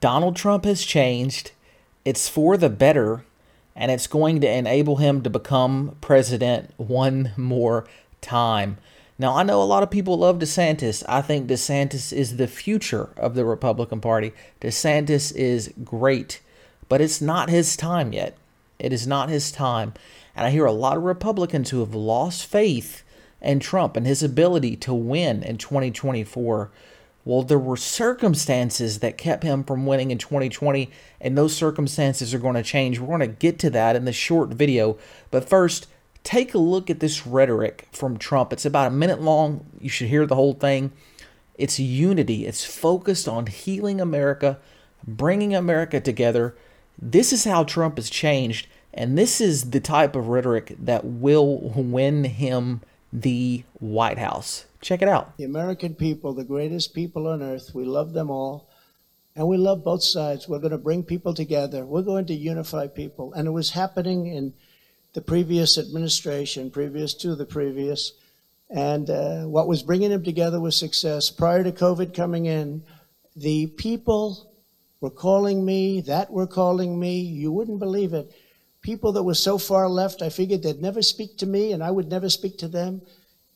Donald Trump has changed. It's for the better, and it's going to enable him to become president one more time. Now, I know a lot of people love DeSantis. I think DeSantis is the future of the Republican Party. DeSantis is great, but it's not his time yet. It is not his time. And I hear a lot of Republicans who have lost faith in Trump and his ability to win in 2024. Well, there were circumstances that kept him from winning in 2020, and those circumstances are going to change. We're going to get to that in this short video. But first, take a look at this rhetoric from Trump. It's about a minute long. You should hear the whole thing. It's unity, it's focused on healing America, bringing America together. This is how Trump has changed, and this is the type of rhetoric that will win him the White House. Check it out. The American people, the greatest people on earth, we love them all. And we love both sides. We're going to bring people together. We're going to unify people. And it was happening in the previous administration, previous to the previous. And uh, what was bringing them together was success. Prior to COVID coming in, the people were calling me, that were calling me. You wouldn't believe it. People that were so far left, I figured they'd never speak to me and I would never speak to them.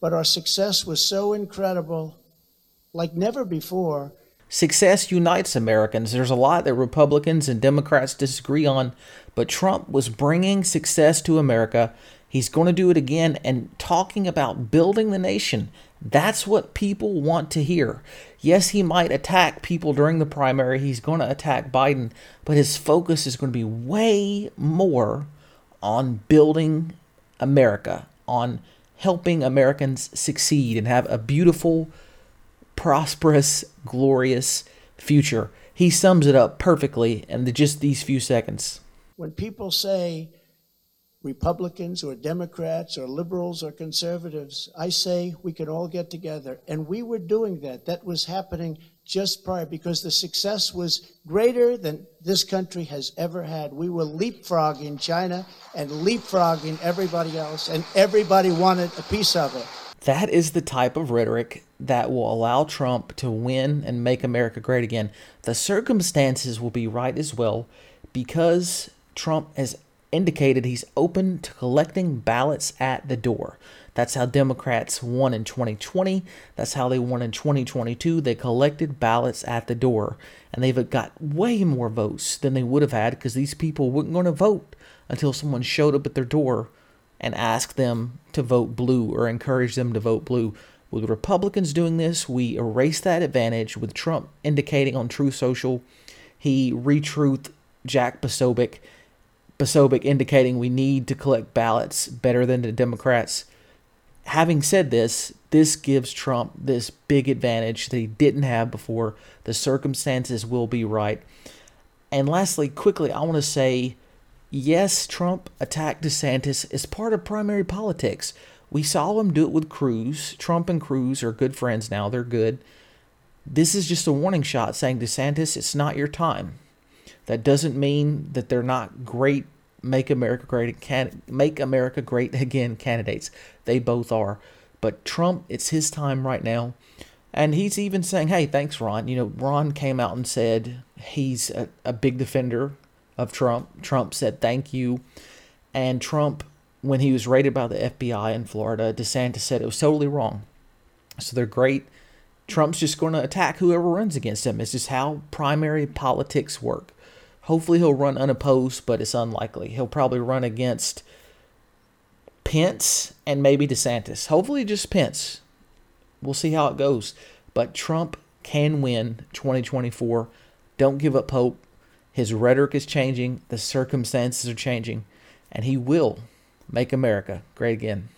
But our success was so incredible, like never before. Success unites Americans. There's a lot that Republicans and Democrats disagree on, but Trump was bringing success to America. He's going to do it again and talking about building the nation. That's what people want to hear. Yes, he might attack people during the primary. He's going to attack Biden, but his focus is going to be way more on building America, on helping Americans succeed and have a beautiful, prosperous, glorious future. He sums it up perfectly in just these few seconds when people say Republicans or Democrats or liberals or conservatives, I say we can all get together. And we were doing that. That was happening just prior because the success was greater than this country has ever had. We were leapfrogging China and leapfrogging everybody else, and everybody wanted a piece of it. That is the type of rhetoric that will allow Trump to win and make America great again. The circumstances will be right as well because Trump has indicated he's open to collecting ballots at the door. That's how Democrats won in 2020. That's how they won in 2022. They collected ballots at the door, and they've got way more votes than they would have had because these people weren't going to vote until someone showed up at their door and asked them to vote blue or encouraged them to vote blue. With Republicans doing this, we erase that advantage. With Trump indicating on Truth Social, he retruth Jack Posobiec Posobiec indicating we need to collect ballots better than the Democrats. Having said this, this gives Trump this big advantage that he didn't have before. The circumstances will be right. And lastly, quickly, I want to say yes, Trump attacked DeSantis as part of primary politics. We saw him do it with Cruz. Trump and Cruz are good friends now, they're good. This is just a warning shot saying, DeSantis, it's not your time. That doesn't mean that they're not great make America great can make America great again candidates. They both are. But Trump, it's his time right now. And he's even saying, hey, thanks, Ron. You know, Ron came out and said he's a, a big defender of Trump. Trump said thank you. And Trump, when he was raided by the FBI in Florida, DeSantis said it was totally wrong. So they're great. Trump's just going to attack whoever runs against him. It's just how primary politics work. Hopefully, he'll run unopposed, but it's unlikely. He'll probably run against Pence and maybe DeSantis. Hopefully, just Pence. We'll see how it goes. But Trump can win 2024. Don't give up hope. His rhetoric is changing, the circumstances are changing, and he will make America great again.